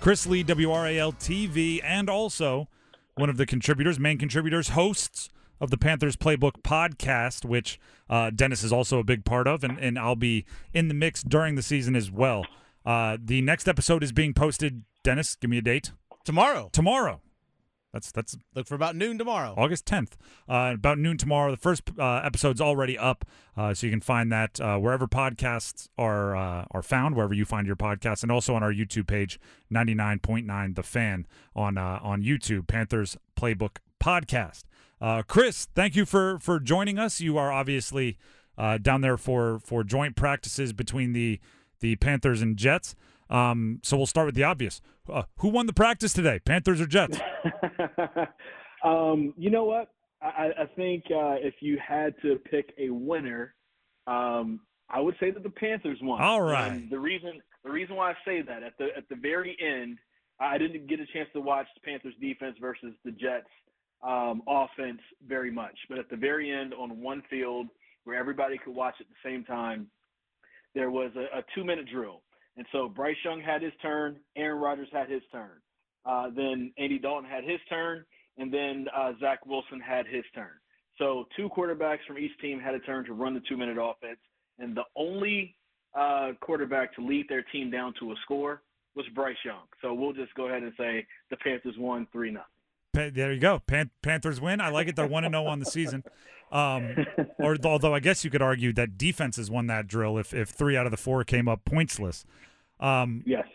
Chris Lea, WRAL TV, and also one of the contributors, main contributors, hosts of the Panthers Playbook podcast, which uh, Dennis is also a big part of, and, and I'll be in the mix during the season as well. Uh, the next episode is being posted. Dennis, give me a date. Tomorrow. Tomorrow. That's that's Look for about noon tomorrow. August 10th, uh, about noon tomorrow. The first uh, episode's already up, uh, so you can find that uh, wherever podcasts are uh, are found, wherever you find your podcasts, and also on our YouTube page, 99.9 The Fan on uh, on YouTube, Panthers Playbook Podcast. Uh, Chris, thank you for for joining us. You are obviously uh, down there for for joint practices between the the Panthers and Jets. Um, so we'll start with the obvious. Uh, who won the practice today, Panthers or Jets? um, you know what? I, I think uh, if you had to pick a winner, um, I would say that the Panthers won. All right. And the reason the reason why I say that at the at the very end, I didn't get a chance to watch the Panthers defense versus the Jets um, offense very much, but at the very end on one field where everybody could watch at the same time, there was a, a two minute drill. And so Bryce Young had his turn, Aaron Rodgers had his turn. Uh, then Andy Dalton had his turn, and then uh, Zach Wilson had his turn. So two quarterbacks from each team had a turn to run the two minute offense, and the only uh, quarterback to lead their team down to a score was Bryce Young. So we'll just go ahead and say the Panthers won three nothing. There you go. Pan- Panthers win. I like it. They're one and zero on the season. Um, or although I guess you could argue that defenses won that drill if if three out of the four came up pointsless. Um, Yes.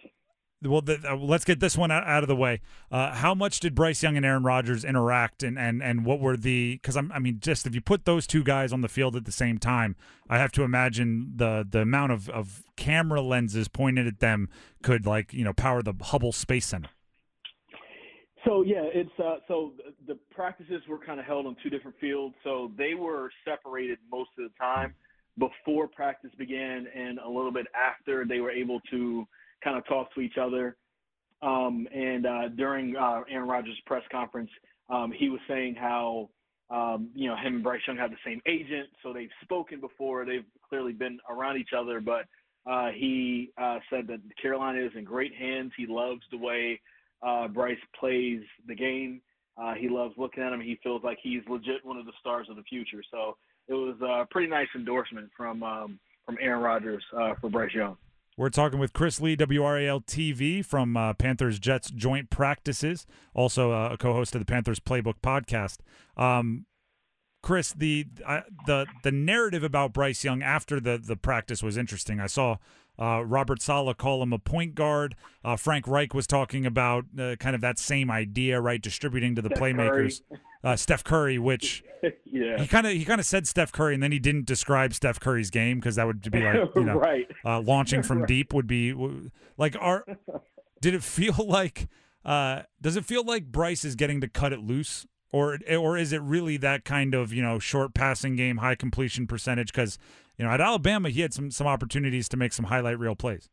well, th- uh, let's get this one out, out of the way. Uh, how much did Bryce Young and Aaron Rodgers interact, and and and what were the? Because I'm, I mean, just if you put those two guys on the field at the same time, I have to imagine the the amount of of camera lenses pointed at them could like you know power the Hubble Space Center. So yeah, it's uh, so the practices were kind of held on two different fields. So they were separated most of the time before practice began, and a little bit after they were able to kind of talk to each other. Um, and uh, during uh, Aaron Rodgers' press conference, um, he was saying how um, you know him and Bryce Young have the same agent, so they've spoken before. They've clearly been around each other, but uh, he uh, said that Carolina is in great hands. He loves the way uh, Bryce plays the game. Uh, he loves looking at him. He feels like he's legit one of the stars of the future. So it was a pretty nice endorsement from um, from Aaron Rodgers uh, for Bryce Young. We're talking with Chris Lea, WRAL TV from uh, Panthers Jets joint practices, also uh, a co-host of the Panthers Playbook podcast. Um, Chris, the uh, the the narrative about Bryce Young after the the practice was interesting. I saw uh, Robert Saleh call him a point guard. Uh, Frank Reich was talking about uh, kind of that same idea, right? Distributing to the playmakers. Uh, Steph Curry, which yeah. he kind of he kind of said Steph Curry, and then he didn't describe Steph Curry's game because that would be like you know right. uh, launching from Right. deep would be like are did it feel like uh does it feel like Bryce is getting to cut it loose or or is it really that kind of you know short passing game high completion percentage because you know at Alabama he had some some opportunities to make some highlight reel plays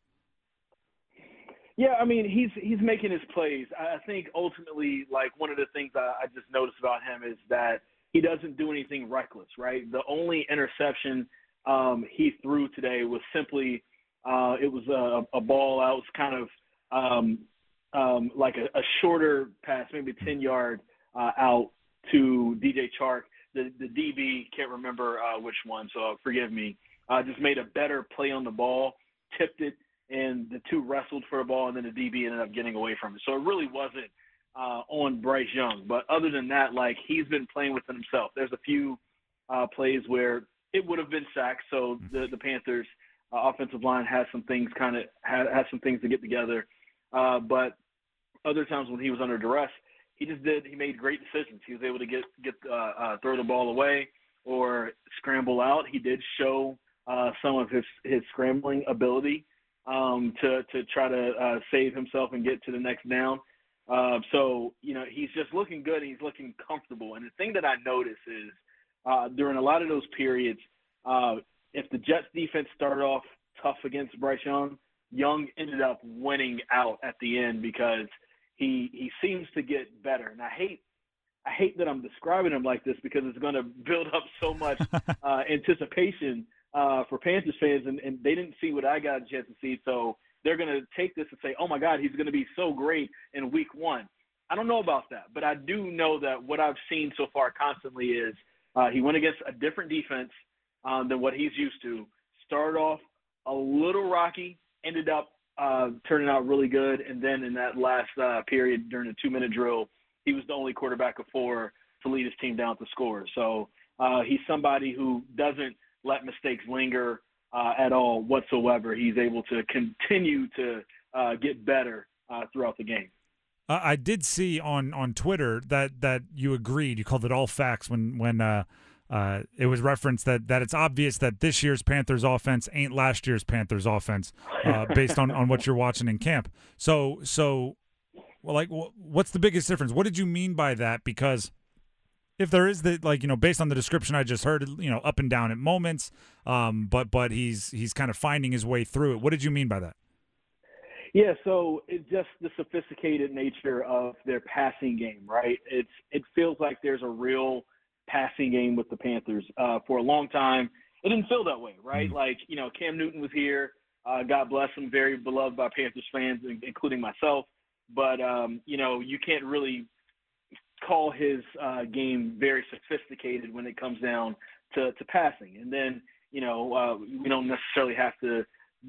Yeah, I mean he's he's making his plays. I think ultimately, like one of the things I, I just noticed about him is that he doesn't do anything reckless, right? The only interception um, he threw today was simply uh, it was a, a ball out, was kind of um, um, like a, a shorter pass, maybe ten yard uh, out to DJ Chark. The the DB can't remember uh, which one, so forgive me. Uh, just made a better play on the ball, tipped it and the two wrestled for a ball, and then the DB ended up getting away from it. So it really wasn't uh, on Bryce Young. But other than that, like he's been playing within himself. There's a few uh, plays where it would have been sacks. So the the Panthers uh, offensive line has some things kind of has, has some things to get together. Uh, but other times when he was under duress, he just did. He made great decisions. He was able to get get uh, uh, throw the ball away or scramble out. He did show uh, some of his his scrambling ability um, to to try to uh, save himself and get to the next down. Uh, so you know he's just looking good and he's looking comfortable. And the thing that I notice is uh, during a lot of those periods, uh, if the Jets defense started off tough against Bryce Young, Young ended up winning out at the end because he he seems to get better. And I hate I hate that I'm describing him like this because it's going to build up so much uh, anticipation uh, for Panthers fans, and, and they didn't see what I got a chance to see, so they're going to take this and say, "Oh my God, he's going to be so great in Week One." I don't know about that, but I do know that what I've seen so far constantly is uh, he went against a different defense um, than what he's used to. Started off a little rocky, ended up uh, turning out really good, and then in that last uh, period during the two-minute drill, he was the only quarterback of four to lead his team down to score. So uh, he's somebody who doesn't let mistakes linger uh, at all whatsoever. He's able to continue to uh, get better uh, throughout the game. I did see on on Twitter that that you agreed. You called it all facts when when uh, uh, it was referenced that that it's obvious that this year's Panthers offense ain't last year's Panthers offense, uh, based on on what you're watching in camp. So so, well, like, what's the biggest difference? What did you mean by that? Because if there is the like you know based on the description I just heard, you know, up and down at moments, um, but but he's he's kind of finding his way through it. What did you mean by that? Yeah, so it's just the sophisticated nature of their passing game, right? It's it feels like there's a real passing game with the Panthers. Uh, for a long time, it didn't feel that way, right? Mm-hmm. Like you know, Cam Newton was here. Uh, God bless him, very beloved by Panthers fans, including myself. But um, you know, you can't really call his uh, game very sophisticated when it comes down to, to passing. And then, you know, uh, we don't necessarily have to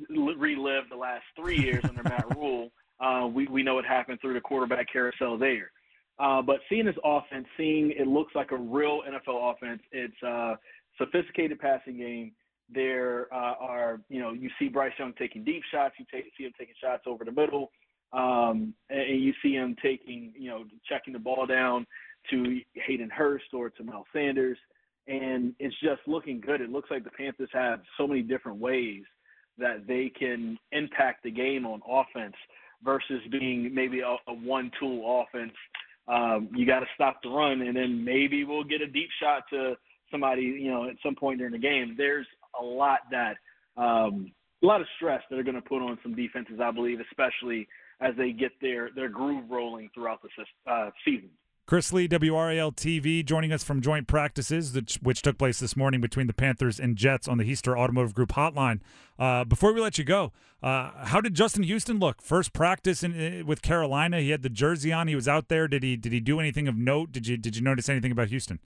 relive the last three years under Matt Rhule. Uh, we, we know what happened through the quarterback carousel there. Uh, but seeing this offense, seeing it looks like a real NFL offense, it's a sophisticated passing game. There uh, are, you know, you see Bryce Young taking deep shots, you take, see him taking shots over the middle. Um, and you see him taking, you know, checking the ball down to Hayden Hurst or to Miles Sanders, and it's just looking good. It looks like the Panthers have so many different ways that they can impact the game on offense versus being maybe a, a one-tool offense. Um, you got to stop the run, and then maybe we'll get a deep shot to somebody, you know, at some point during the game. There's a lot that um, a lot of stress that are going to put on some defenses, I believe, especially as they get their their groove rolling throughout the uh, season. Chris Lea, WRAL TV, joining us from joint practices, which, which, took place this morning between the Panthers and Jets on the Heister Automotive Group hotline. Uh, before we let you go, uh, how did Justin Houston look? First practice in, with Carolina, he had the jersey on. He was out there. Did he did he do anything of note? Did you did you notice anything about Houston?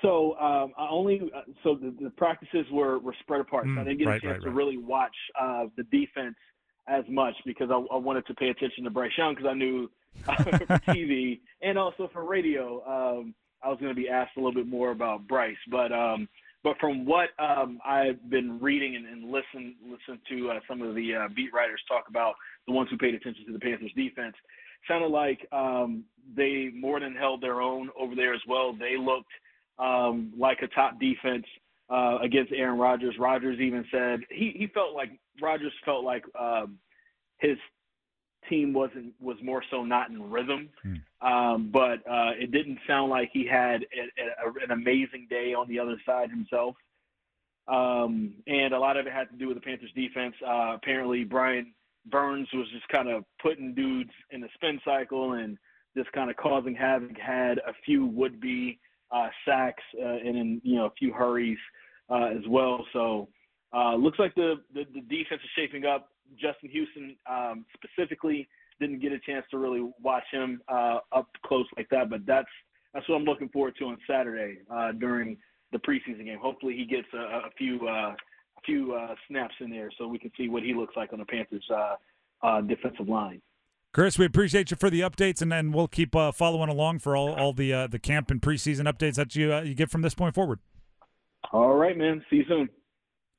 So um, I only uh, so the, the, practices were, were spread apart. Mm, so I didn't get right, a chance right, right. to really watch uh, the defense as much because I, I wanted to pay attention to Bryce Young because I knew TV and also for radio um, I was going to be asked a little bit more about Bryce. But um, but from what um, I've been reading and, and listen listen to uh, some of the uh, beat writers talk about the ones who paid attention to the Panthers defense, sounded like um, they more than held their own over there as well. They looked um, like a top defense uh, against Aaron Rodgers. Rodgers even said he, he felt like Rodgers felt like um, his team wasn't was more so not in rhythm, hmm. um, but uh, it didn't sound like he had a, a, an amazing day on the other side himself. Um, and a lot of it had to do with the Panthers defense. Uh, apparently, Brian Burns was just kind of putting dudes in the spin cycle and just kind of causing havoc. Had a few would-be uh, sacks uh, and in you know a few hurries uh, as well. So uh, looks like the, the, the defense is shaping up. Justin Houston um, specifically didn't get a chance to really watch him uh, up close like that, but that's that's what I'm looking forward to on Saturday uh, during the preseason game. Hopefully, he gets a, a few uh, a few uh, snaps in there so we can see what he looks like on the Panthers uh, uh, defensive line. Chris, we appreciate you for the updates, and then we'll keep uh, following along for all, all the uh, the camp and preseason updates that you uh, you get from this point forward. All right, man. See you soon.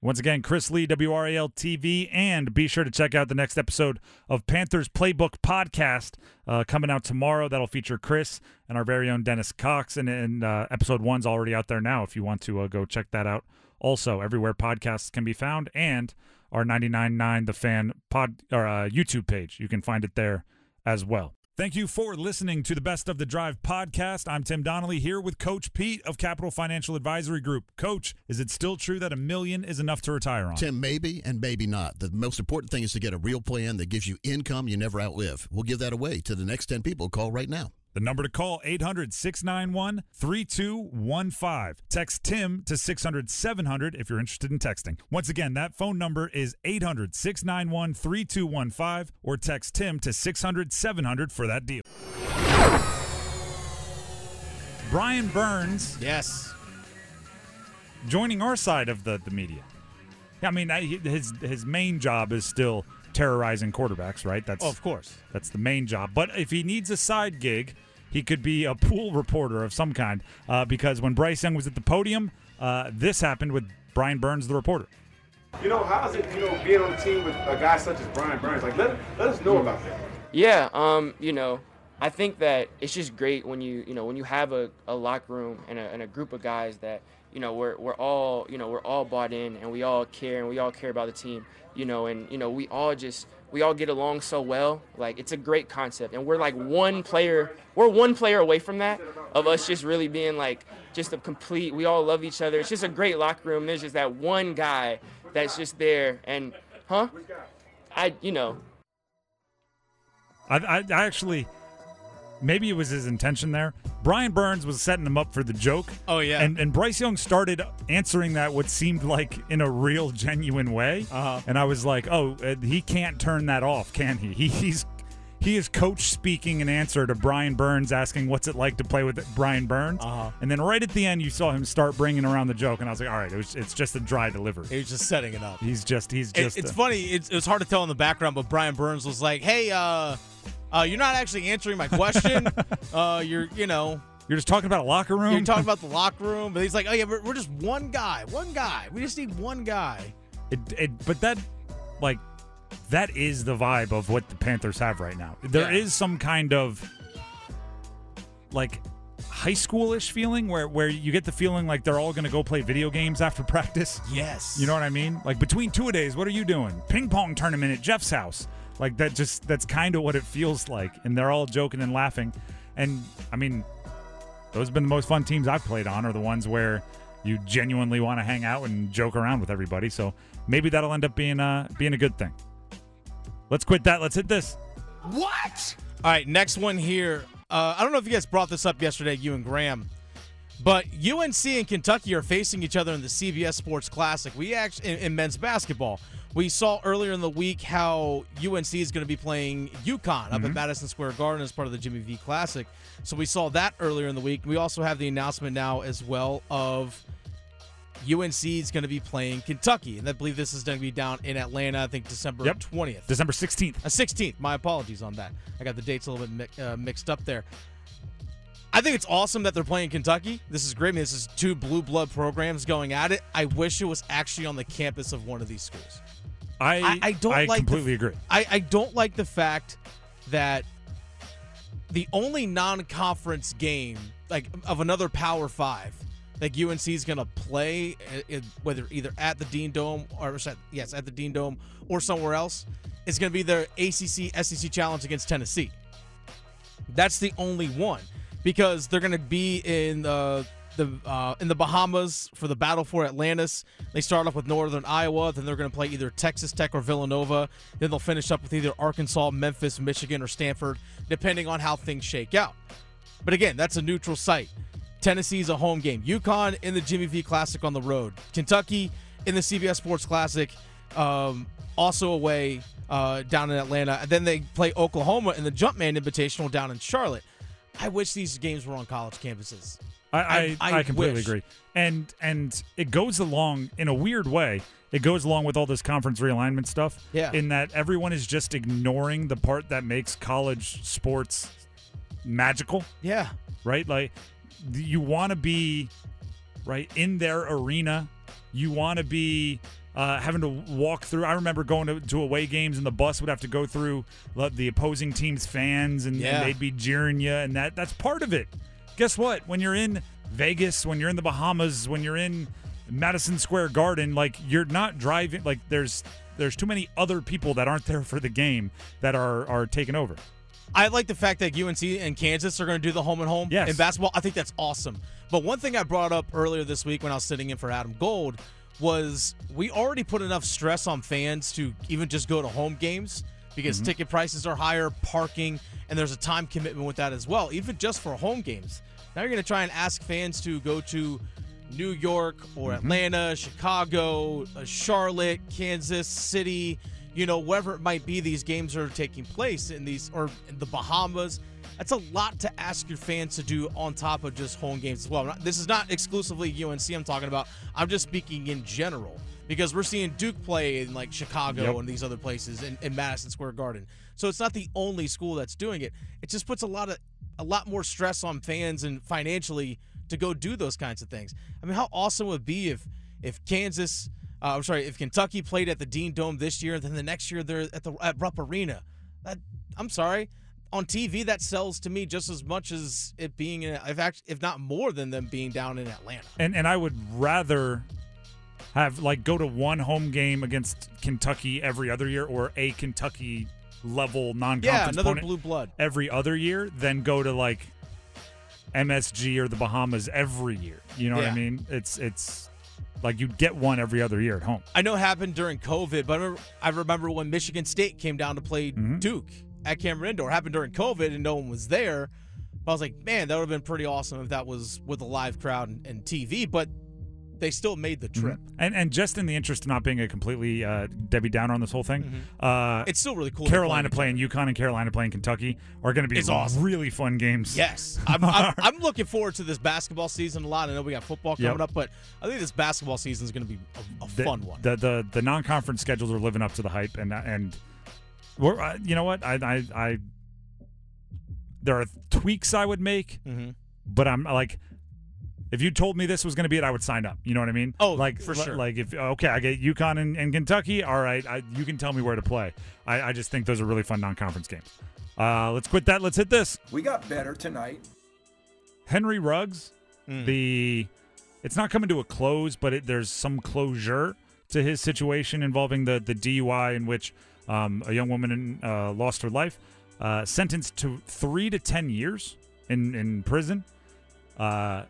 Once again, Chris Lea, WRAL TV, and be sure to check out the next episode of Panthers Playbook Podcast uh, coming out tomorrow. That'll feature Chris and our very own Dennis Cox, and, and uh, episode one's already out there now. If you want to uh, go check that out also everywhere podcasts can be found, and our 99.9 The Fan pod or uh, YouTube page. You can find it there as well. Thank you for listening to the Best of the Drive podcast. I'm Tim Donnelly here with Coach Pete of Capital Financial Advisory Group. Coach, is it still true that a million is enough to retire on? Tim, maybe and maybe not. The most important thing is to get a real plan that gives you income you never outlive. We'll give that away to the next 10 people. Call right now. The number to call 800-691-3215. Text Tim to 600-700 if you're interested in texting. Once again, that phone number is 800-691-3215 or text Tim to 600-700 for that deal. Brian Burns Yes. joining our side of the, the media. Yeah, I mean, his his main job is still terrorizing quarterbacks, right? That's Oh, of course. That's the main job. But if he needs a side gig, he could be a pool reporter of some kind. Uh, because when Bryce Young was at the podium, uh, this happened with Brian Burns, the reporter. You know, how is it, you know, being on a team with a guy such as Brian Burns? Like, let, let us know about that. Yeah, um, you know, I think that it's just great when you, you know, when you have a, a locker room and a, and a group of guys that, you know, we're, we're all, you know, we're all bought in and we all care and we all care about the team, you know, and, you know, we all just, we all get along so well. Like, it's a great concept. And we're like one player, we're one player away from that, of us just really being like, just a complete, we all love each other. It's just a great locker room. There's just that one guy that's just there. And, huh? I, you know, I, I, I actually, maybe it was his intention there. Brian Burns was setting him up for the joke. Oh, yeah. And and Bryce Young started answering that what seemed like in a real genuine way. Uh-huh. And I was like, oh, uh, he can't turn that off, can he? he he's he is coach speaking an answer to Brian Burns asking what's it like to play with Brian Burns. Uh-huh. And then right at the end, you saw him start bringing around the joke, and I was like, all right, it was, it's just a dry delivery. He was just setting it up. He's just he's It- just it's a- funny. It's, it was hard to tell in the background, but Brian Burns was like, "Hey, uh, uh, you're not actually answering my question. uh, you're, you know, You're just talking about a locker room. you're talking about the locker room." But he's like, "Oh yeah, we're, we're just one guy, one guy. We just need one guy." It, it, but that, like, that is the vibe of what the Panthers have right now. There is Yeah. some kind of like high schoolish feeling where where you get the feeling like they're all going to go play video games after practice. Yes. You know what I mean? Like between two a days, what are you doing? Ping pong tournament at Jeff's house. Like that just that's kind of what it feels like. And they're all joking and laughing. And I mean, those have been the most fun teams I've played on are the ones where you genuinely want to hang out and joke around with everybody. So maybe that'll end up being uh being a good thing. Let's quit that. Let's hit this. What? All right, next one here. Uh, I don't know if you guys brought this up yesterday, you and Graham, but UNC and Kentucky are facing each other in the CBS Sports Classic. We actually in, in men's basketball. We saw earlier in the week how UNC is going to be playing UConn up at Madison Square Garden as part of the Jimmy V Classic. So we saw that earlier in the week. We also have the announcement now as well of UNC is going to be playing Kentucky, and I believe this is going to be down in Atlanta. I think December Yep. twentieth. December 16th. Uh, 16th. My apologies on that. I got the dates a little bit mi- uh, mixed up there. I think it's awesome that they're playing Kentucky. This is great. I mean, this is two blue blood programs going at it. I wish it was actually on the campus of one of these schools. I I, I don't I like the- completely agree. I, I don't like the fact that the only non-conference game like of another Power Five, like UNC is going to play, uh, uh, whether either at the Dean Dome or yes, at the Dean Dome or somewhere else, is going to be their ACC SEC challenge against Tennessee. That's the only one because they're going to be in the the uh, in the Bahamas for the battle for Atlantis. They start off with Northern Iowa, then they're going to play either Texas Tech or Villanova. Then they'll finish up with either Arkansas, Memphis, Michigan, or Stanford, depending on how things shake out. But again, that's a neutral site. Tennessee's a home game. UConn in the Jimmy V Classic on the road. Kentucky in the CBS Sports Classic, um, also away uh, down in Atlanta. And then they play Oklahoma in the Jumpman Invitational down in Charlotte. I wish these games were on college campuses. I, I, I- I, completely wish. agree. And and it goes along in a weird way. It goes along with all this conference realignment stuff. Yeah. In that everyone is just ignoring the part that makes college sports magical, Yeah. right? Like you want to be right in their arena. You want to be uh, having to walk through. I remember going to, to away games, and the bus would have to go through the the opposing team's fans, and, Yeah. and they'd be jeering you, and that that's part of it. Guess what? When you're in Vegas, when you're in the Bahamas, when you're in Madison Square Garden, like you're not driving. Like there's there's too many other people that aren't there for the game that are are taking over. I like the fact that UNC and Kansas are going to do the home and home Yes. in basketball. I think that's awesome. But one thing I brought up earlier this week when I was sitting in for Adam Gold was we already put enough stress on fans to even just go to home games because Mm-hmm. ticket prices are higher, parking, and there's a time commitment with that as well, even just for home games. Now you're going to try and ask fans to go to New York or Mm-hmm. Atlanta, Chicago, uh, Charlotte, Kansas City, you know, wherever it might be, these games are taking place in these or in the Bahamas. That's a lot to ask your fans to do on top of just home games as well. This is not exclusively UNC I'm talking about. I'm just speaking in general because we're seeing Duke play in like Chicago Yep. and these other places in, in Madison Square Garden. So it's not the only school that's doing it. It just puts a lot of a lot more stress on fans and financially to go do those kinds of things. I mean, how awesome would it be if if Kansas, uh, I'm sorry, if Kentucky played at the Dean Dome this year, and then the next year they're at the at Rupp Arena. That I'm sorry, on TV that sells to me just as much as it being in, if act, if not more than them being down in Atlanta. And and I would rather have like go to one home game against Kentucky every other year or a Kentucky level non-conference Yeah, another blue blood. every other year than go to like MSG or the Bahamas every year. You know what I mean? It's it's like you'd get one every other year at home. I know it happened during COVID, but I remember, I remember when Michigan State came down to play Mm-hmm. Duke at Cameron Indoor. It happened during COVID and no one was there. But I was like, man, that would have been pretty awesome if that was with a live crowd and, and TV. But they still made the trip. And and just in the interest of not being a completely uh, Debbie Downer on this whole thing, uh, Mm-hmm. It's still really cool. Carolina playing UConn and Carolina playing Kentucky are going to be It's awesome. really fun games. Yes, I'm, I'm, I'm looking forward to this basketball season a lot. I know we got football coming Yep. up, but I think this basketball season is going to be a, a the, fun one. The the the non-conference schedules are living up to the hype, and and we're uh, you know what I I I there are tweaks I would make, Mm-hmm. but I'm like. If you told me this was going to be it, I would sign up. You know what I mean? Oh, like for li- sure. Like if okay, I get UConn and, and Kentucky. All right, I, you can tell me where to play. I, I just think those are really fun non-conference games. Uh, let's quit that. Let's hit this. We got better tonight. Henry Ruggs, Mm. the it's not coming to a close, but it, there's some closure to his situation involving the the DUI in which um, a young woman uh, lost her life, uh, sentenced to three to ten years in in prison. Uh,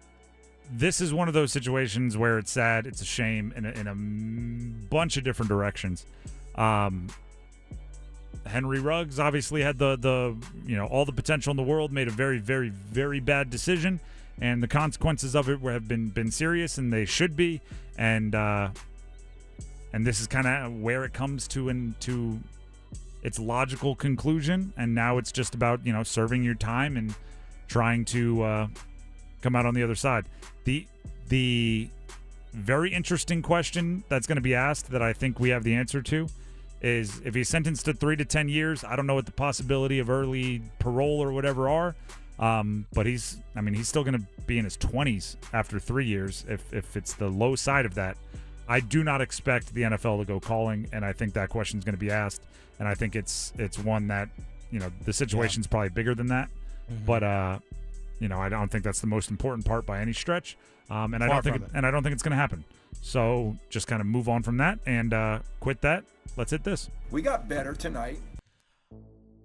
this is one of those situations where it's sad, it's a shame in a, in a bunch of different directions. Um, Henry Ruggs obviously had the the you know all the potential in the world, made a very very very bad decision, and the consequences of it have been been serious, and they should be. And uh, and this is kind of where it comes to into its logical conclusion. And now it's just about you know serving your time and trying to uh, come out on the other side. The the very interesting question that's going to be asked that I think we have the answer to is if he's sentenced to three to ten years. I don't know what the possibility of early parole or whatever are, um, but he's. I mean, he's still going to be in his twenties after three years. If if it's the low side of that, I do not expect the NFL to go calling, and I think that question is going to be asked, and I think it's it's one that you know the situation's probably bigger than that, but uh, you know I don't think that's the most important part by any stretch, um, and I don't think it, it. and I don't think it's going to happen. So just kind of move on from that and uh, quit that. Let's hit this. We got better tonight.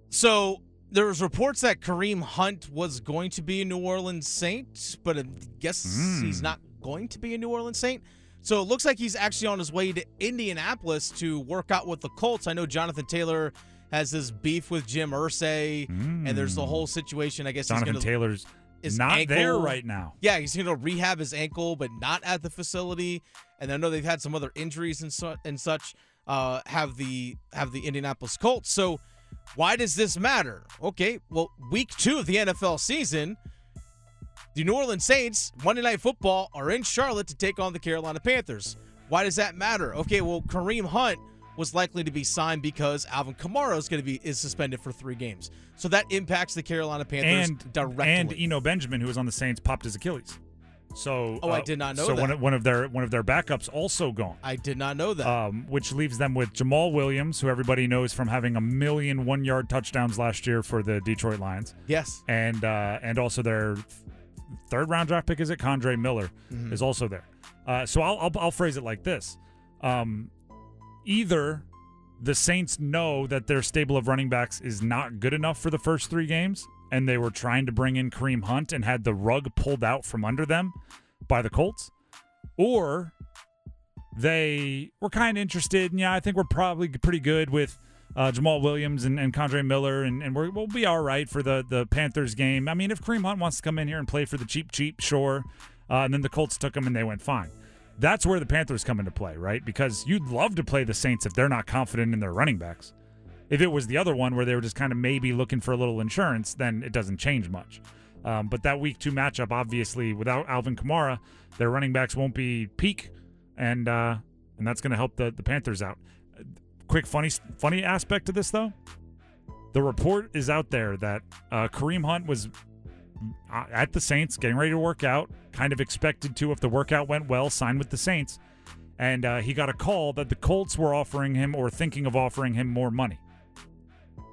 So there was reports that Kareem Hunt was going to be a New Orleans Saint, but I guess Hmm. he's not going to be a New Orleans Saint. So it looks like he's actually on his way to Indianapolis to work out with the Colts. I know Jonathan Taylor has this beef with Jim Irsay, and there's the whole situation. I guess Hmm. Jonathan he's gonna, Taylor's his not there right now. Yeah, he's going to rehab his ankle, but not at the facility. And I know they've had some other injuries and, su- and such. Uh, have the have the Indianapolis Colts. So why does this matter? Okay, well, week two of the NFL season, the New Orleans Saints Monday Night Football are in Charlotte to take on the Carolina Panthers. Why does that matter? Okay, well, Kareem Hunt was likely to be signed because Alvin Kamara is going to be is suspended for three games. So that impacts the Carolina Panthers and directly. and Eno Benjamin, who was on the Saints, popped his Achilles. So Oh, I uh, did not know So one that. of, one of their one of their backups also gone. I did not know that. um, which leaves them with Jamaal Williams, who everybody knows from having a million one yard touchdowns last year for the Detroit Lions, yes. and uh, and also their third round draft pick is it? Kendre Miller Mhm. is also there. Uh, so I'll, I'll I'll phrase it like this: um, either the Saints know that their stable of running backs is not good enough for the first three games, and they were trying to bring in Kareem Hunt and had the rug pulled out from under them by the Colts, or they were kind of interested. And yeah, I think we're probably pretty good with uh, Jamaal Williams and, and Kendre Miller, and, and we're, we'll be all right for the, the Panthers game. I mean, if Kareem Hunt wants to come in here and play for the cheap, cheap, sure. Uh, and then the Colts took him and they went fine. That's where the Panthers come into play, right? Because you'd love to play the Saints if they're not confident in their running backs. If it was the other one where they were just kind of maybe looking for a little insurance, then it doesn't change much. Um, but that week two matchup, obviously, without Alvin Kamara, their running backs won't be peak, and uh, and that's going to help the, the Panthers out. Quick funny funny aspect to this though, the report is out there that uh, Kareem Hunt was at the Saints getting ready to work out, kind of expected to if the workout went well, sign with the Saints, and uh, he got a call that the Colts were offering him or thinking of offering him more money.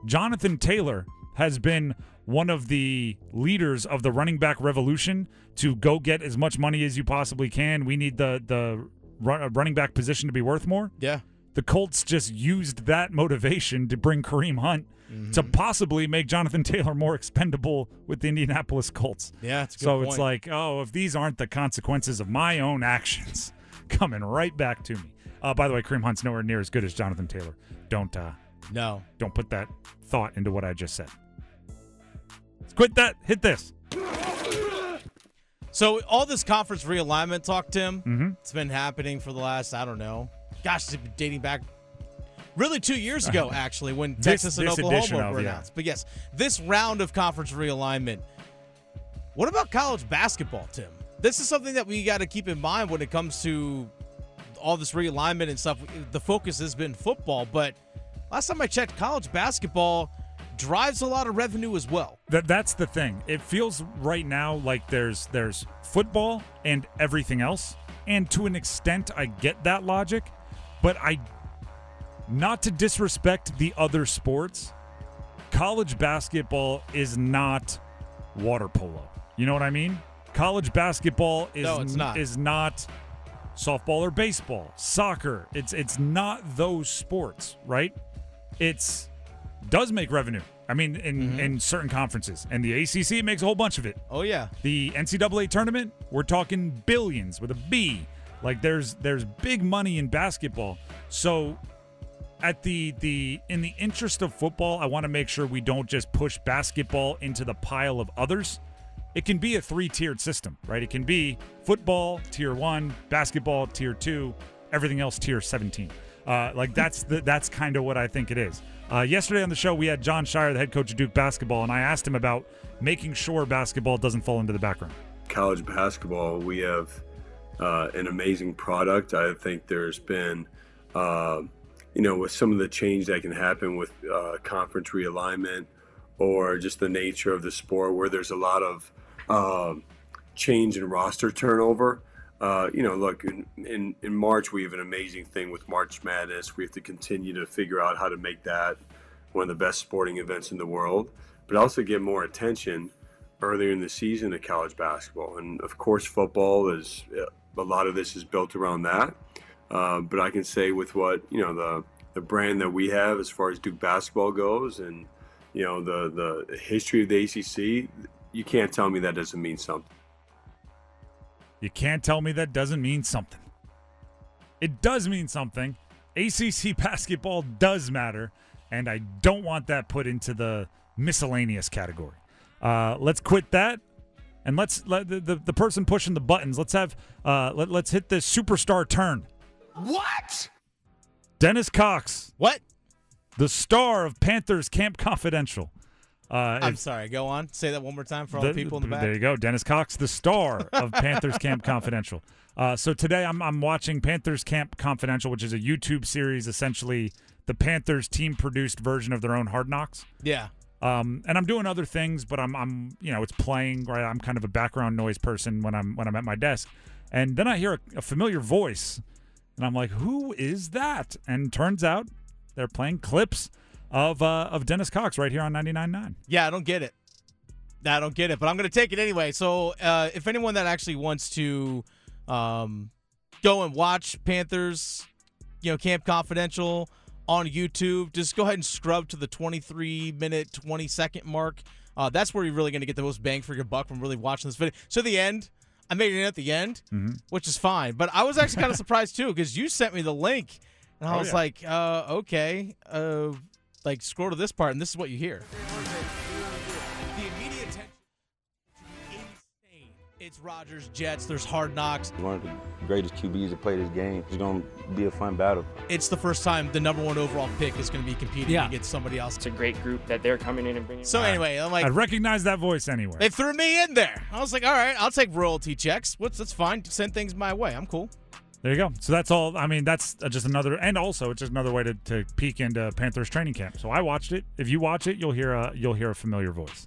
Jonathan Taylor has been one of the leaders of the running back revolution to go get as much money as you possibly can. We need the the running back position to be worth more. Yeah. The Colts just used that motivation to bring Kareem Hunt to possibly make Jonathan Taylor more expendable with the Indianapolis Colts. Yeah, it's so point. it's like, oh, if these aren't the consequences of my own actions coming right back to me. Uh, by the way, Kareem Hunt's nowhere near as good as Jonathan Taylor. Don't uh, No. don't put that thought into what I just said. Let's quit that. Hit this. So all this conference realignment talk, Tim, Mhm. it's been happening for the last, I don't know, gosh, it's been dating back really two years ago, actually, when This- Texas and Oklahoma were announced. But yes, this round of conference realignment. What about college basketball, Tim? This is something that we got to keep in mind when it comes to all this realignment and stuff. The focus has been football, but last time I checked, college basketball drives a lot of revenue as well. That that's the thing. It feels right now like there's there's football and everything else. And to an extent I get that logic, but I not to disrespect the other sports, college basketball is not water polo. You know what I mean? College basketball is No, not. is not softball or baseball, soccer. It's it's not those sports, right? It's does make revenue. I mean, in mm-hmm. in certain conferences, and the ACC makes a whole bunch of it. Oh yeah, The NCAA tournament, we're talking billions with a B. Like there's there's big money in basketball. So at the the in the interest of football, I want to make sure we don't just push basketball into the pile of others. It can be a three-tiered system, right? It can be football tier 1, basketball tier 2, everything else tier 17. Uh, like that's the, that's kind of what I think it is. Uh, yesterday on the show, we had Jon Scheyer, the head coach of Duke basketball, and I asked him about making sure basketball doesn't fall into the background. college basketball, we have uh, an amazing product. I think there's been, uh, you know, with some of the change that can happen with uh, conference realignment or just the nature of the sport, where there's a lot of um change in roster turnover. Uh, you know, look, in, in, in March, we have an amazing thing with March Madness. We have to continue to figure out how to make that one of the best sporting events in the world, but also get more attention earlier in the season to college basketball. And of course, football is a lot of this is built around that. Uh, but I can say with what you know the the brand that we have as far as Duke basketball goes, and you know the the history of the ACC, you can't tell me that doesn't mean something. You can't tell me that doesn't mean something. It does mean something. ACC basketball does matter, and I don't want that put into the miscellaneous category. Uh, let's quit that, and let's let the, the, the person pushing the buttons. Let's have uh, let, let's hit this superstar turn. What? Dennis Cox, what? the star of Panthers Camp Confidential. Uh, I'm if- sorry. Go on. Say that one more time for all the, people in the back. There you go, Dennis Cox, the star of Panthers Camp Confidential. Uh, so today I'm I'm watching Panthers Camp Confidential, which is a YouTube series, essentially the Panthers team produced version of their own Hard Knocks. Yeah. Um, and I'm doing other things, but I'm I'm you know it's playing right. I'm kind of a background noise person when I'm when I'm at my desk, and then I hear a, a familiar voice, and I'm like, who is that? And turns out they're playing clips of uh, of Dennis Cox right here on 99.9. Yeah, I don't get it. I don't get it, but I'm to take it anyway. So, uh, if anyone that actually wants to um, go and watch Panthers, you know, Camp Confidential on YouTube, just go ahead and scrub to the 23 minute, 20 second mark. Uh, that's where you're really going to get the most bang for your buck from really watching this video. So, the end, I made it in at the end, Mm-hmm. which is fine. But I was actually kind of surprised too because you sent me the link, and I Oh, was yeah. like, uh, okay, uh, like scroll to this part, and this is what you hear. It's Rodgers Jets. There's hard knocks. One of the greatest QBs to play this game. It's going to be a fun battle. It's the first time the number one overall pick is going to be competing Yeah. against somebody else. It's a great group that they're coming in and bringing. So anyway, I'm like, I'd recognize that voice anywhere. they threw me in there. I was like, all right, I'll take royalty checks. What's that's fine. Send things my way. I'm cool. There you go. So that's all. I mean, that's uh, just another, and also it's just another way to, to peek into Panthers training camp. So I watched it. If you watch it, you'll hear a you'll hear a familiar voice.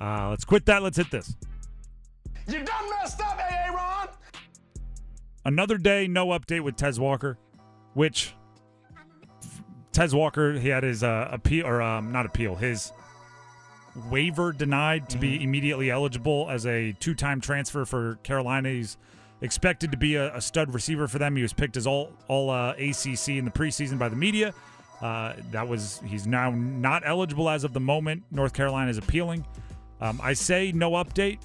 Uh, let's quit that. Let's hit this. You done messed up, Aaron. Another day, no update with Tez Walker, which Tez Walker he had his uh, appeal or um, not appeal his waiver denied to be immediately eligible as a two-time transfer for Carolina. He's expected to be a, a stud receiver for them. He was picked as all all uh, ACC in the preseason by the media. Uh, that was he's now not eligible as of the moment. North Carolina is appealing. Um, I say no update.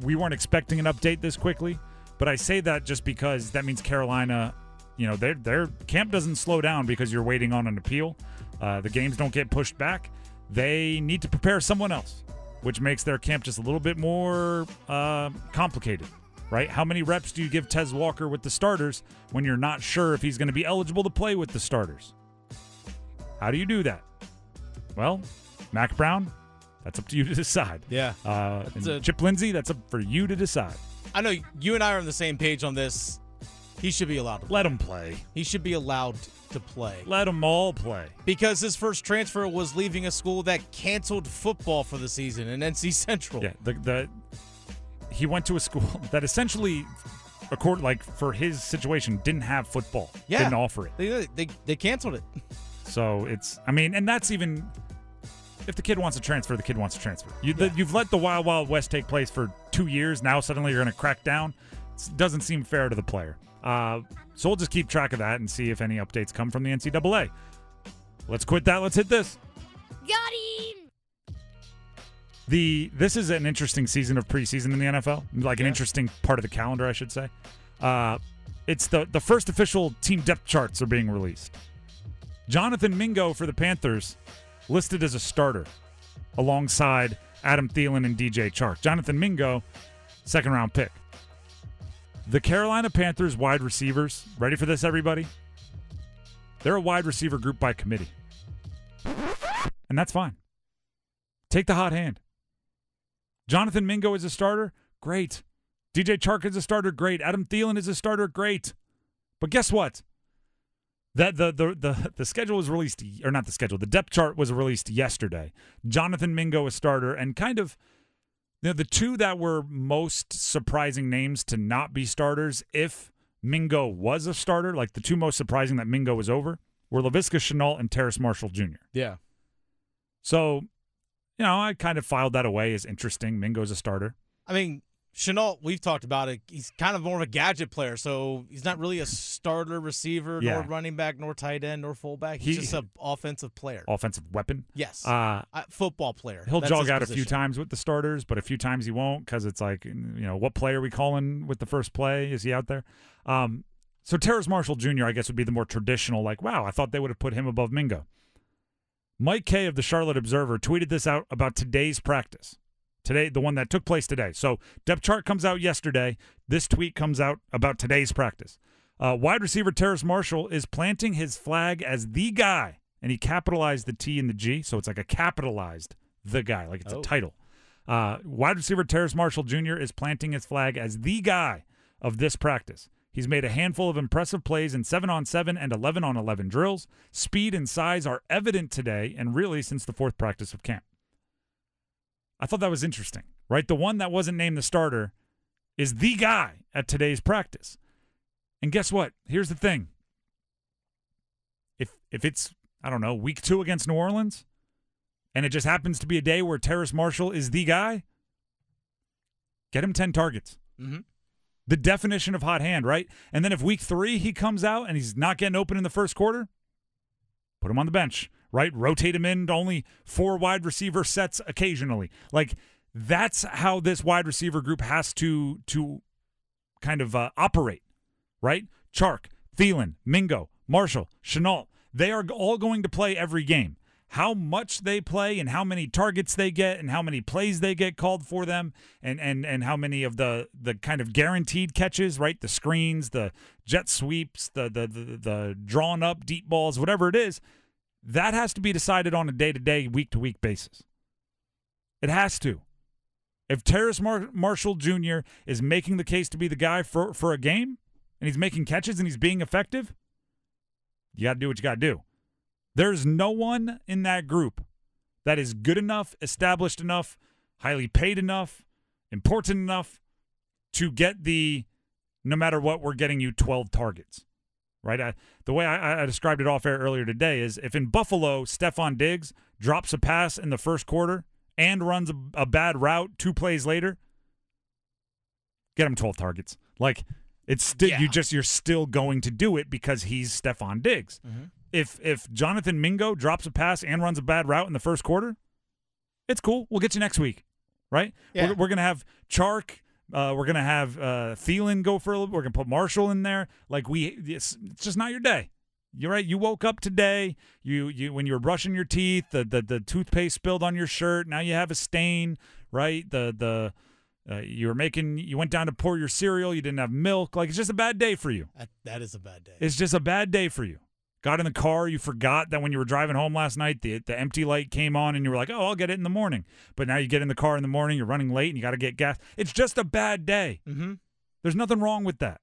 We weren't expecting an update this quickly, but I say that just because that means Carolina, you know, their their camp doesn't slow down because you're waiting on an appeal. Uh, the games don't get pushed back. They need to prepare someone else, which makes their camp just a little bit more uh, complicated, right? How many reps do you give Tez Walker with the starters when you're not sure if he's going to be eligible to play with the starters? How do you do that? Well, Mack Brown, that's up to you to decide. Yeah. Uh, a- Chip Lindsey, that's up for you to decide. I know you and I are on the same page on this. He should be allowed to Let him play. He should be allowed to play. Let them all play. Because his first transfer was leaving a school that canceled football for the season in NC Central. Yeah, the the he went to a school that essentially, accord like for his situation, didn't have football. Yeah. didn't offer it. They, they, they canceled it. So it's, I mean, and that's even if the kid wants to transfer, the kid wants to transfer. You, the, you've let the Wild Wild West take place for two years. Now suddenly you're going to crack down. It doesn't seem fair to the player. Uh, so we'll just keep track of that and see if any updates come from the NCAA. Let's quit that. Let's hit this. Got him! the this is an interesting season of preseason in the NFL, like an interesting part of the calendar, I should say. Uh, it's the the first official team depth charts are being released. Jonathan Mingo for the Panthers listed as a starter alongside Adam Thielen and DJ Chark. Jonathan Mingo, second round pick. The Carolina Panthers wide receivers, ready for this, everybody? They're a wide receiver group by committee. And that's fine. Take the hot hand. Jonathan Mingo is a starter, great. DJ Chark is a starter, great. Adam Thielen is a starter, great. But guess what? That the the the the schedule was released or not the schedule. The depth chart was released yesterday. Jonathan Mingo a starter and kind of you know, the two that were most surprising names to not be starters if Mingo was a starter, like the two most surprising that Mingo was over, were Laviska Shenault and Terrace Marshall Jr. Yeah. So, you know, I kind of filed that away as interesting. Mingo's a starter. I mean, Shenault, we've talked about it. He's kind of more of a gadget player, so he's not really a starter receiver, Yeah. nor running back, nor tight end, nor fullback. He's He- just an offensive player. Offensive weapon. Yes. Uh, Uh, football player. He'll That's jog out a few times with the starters, but a few times he won't because it's like, you know, what play are we calling with the first play? Is he out there? Um, so Terrace Marshall Jr., I guess, would be the more traditional, like, wow, I thought they would have put him above Mingo. Mike Kaye of the Charlotte Observer tweeted this out about today's practice. Today, the one that took place today. So depth chart comes out yesterday. This tweet comes out about today's practice. Uh, wide receiver Terrace Marshall is planting his flag as the guy, and he capitalized the T and the G, so it's like a capitalized the guy, like it's Oh. a title. Uh, wide receiver Terrace Marshall Jr. is planting his flag as the guy of this practice. He's made a handful of impressive plays in 7 on 7 and 11 on 11 drills. Speed and size are evident today and really since the fourth practice of camp. I thought that was interesting, right? The one that wasn't named the starter is the guy at today's practice. And guess what? Here's the thing. If if it's I don't know, week 2 against New Orleans and it just happens to be a day where Terrace Marshall is the guy, get him 10 targets. Mhm. The definition of hot hand, right? And then if week 3 he comes out and he's not getting open in the first quarter, put him on the bench, right? Rotate him in only four wide receiver sets occasionally. Like that's how this wide receiver group has to to kind of uh, operate, right? Chark, Thielen, Mingo, Marshall, Shenault, they are all going to play every game. How much they play and how many targets they get and how many plays they get called for them and and and how many of the the kind of guaranteed catches, right? The screens, the jet sweeps, the the the, the drawn up deep balls, whatever it is, that has to be decided on a day-to-day, week-to-week basis. It has to. If Terrace Mar- Marshall Jr. is making the case to be the guy for, for a game and he's making catches and he's being effective, you got to do what you got to do. There's no one in that group that is good enough, established enough, highly paid enough, important enough to get the no matter what, we're getting you 12 targets. Right? I, the way I, I described it off air earlier today is if in Buffalo, Stefon Diggs drops a pass in the first quarter and runs a, a bad route two plays later, get him 12 targets. Like it's still you just you're still going to do it because he's Stefon Diggs. Mm-hmm. If if Jonathan Mingo drops a pass and runs a bad route in the first quarter, it's cool. We'll get you next week, right? Yeah. We're, we're gonna have Chark. Uh, we're gonna have uh, Thielen go for a little. We're gonna put Marshall in there. Like we, it's, it's just not your day. You're right. You woke up today. You you when you were brushing your teeth, the the, the toothpaste spilled on your shirt. Now you have a stain, right? The the uh, you were making. You went down to pour your cereal. You didn't have milk. Like it's just a bad day for you. That, that is a bad day. It's just a bad day for you. Got in the car, you forgot that when you were driving home last night, the the empty light came on, and you were like, "Oh, I'll get it in the morning." But now you get in the car in the morning, you're running late, and you got to get gas. It's just a bad day. Mm-hmm. There's nothing wrong with that.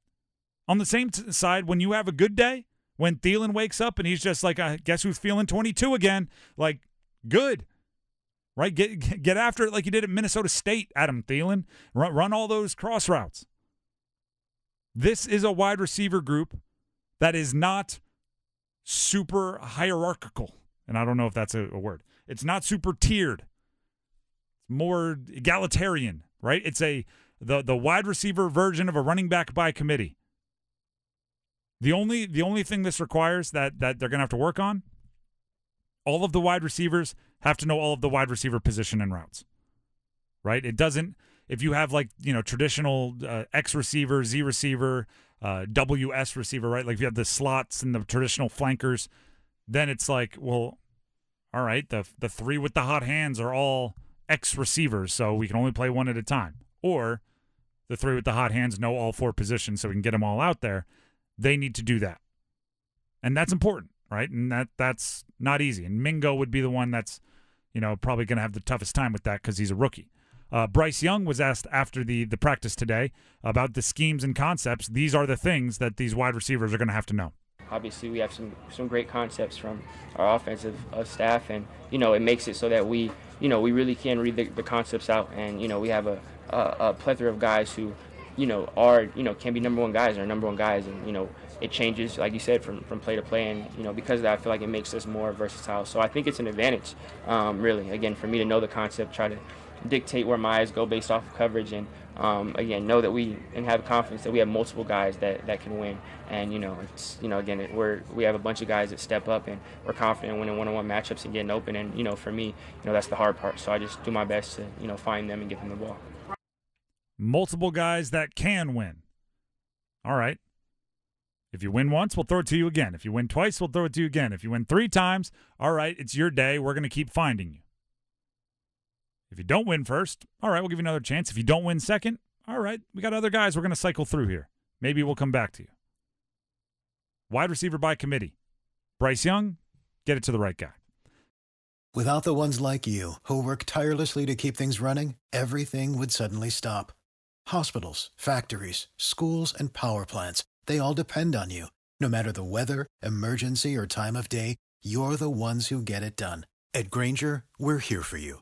On the same t- side, when you have a good day, when Thielen wakes up and he's just like, I "Guess who's feeling 22 again?" Like, good, right? Get get after it like you did at Minnesota State, Adam Thielen. Run, run all those cross routes. This is a wide receiver group that is not super hierarchical. And I don't know if that's a, a word. It's not super tiered. It's more egalitarian, right? It's a the the wide receiver version of a running back by committee. The only the only thing this requires that that they're going to have to work on all of the wide receivers have to know all of the wide receiver position and routes. Right? It doesn't if you have like, you know, traditional uh, X receiver, Z receiver, uh, WS receiver, right? Like if you have the slots and the traditional flankers, then it's like, well, all right, the the three with the hot hands are all X receivers, so we can only play one at a time. Or the three with the hot hands know all four positions, so we can get them all out there. They need to do that, and that's important, right? And that that's not easy. And Mingo would be the one that's, you know, probably going to have the toughest time with that because he's a rookie. Uh, Bryce Young was asked after the the practice today about the schemes and concepts. These are the things that these wide receivers are going to have to know. Obviously, we have some some great concepts from our offensive uh, staff, and you know it makes it so that we you know we really can read the, the concepts out, and you know we have a, a, a plethora of guys who you know are you know can be number one guys or number one guys, and you know it changes like you said from, from play to play, and you know because of that I feel like it makes us more versatile. So I think it's an advantage, um, really. Again, for me to know the concept, try to dictate where my eyes go based off of coverage and um, again know that we and have confidence that we have multiple guys that, that can win and you know it's you know again we're we have a bunch of guys that step up and we're confident in winning one-on-one matchups and getting open and you know for me you know that's the hard part so I just do my best to you know find them and get them the ball multiple guys that can win all right if you win once, we'll throw it to you again. If you win twice, we'll throw it to you again. If you win three times, all right, it's your day. We're going to keep finding you. If you don't win first, all right, we'll give you another chance. If you don't win second, all right, we got other guys we're going to cycle through here. Maybe we'll come back to you. Wide receiver by committee. Bryce Young, get it to the right guy. Without the ones like you, who work tirelessly to keep things running, everything would suddenly stop. Hospitals, factories, schools, and power plants, they all depend on you. No matter the weather, emergency, or time of day, you're the ones who get it done. At Grainger, we're here for you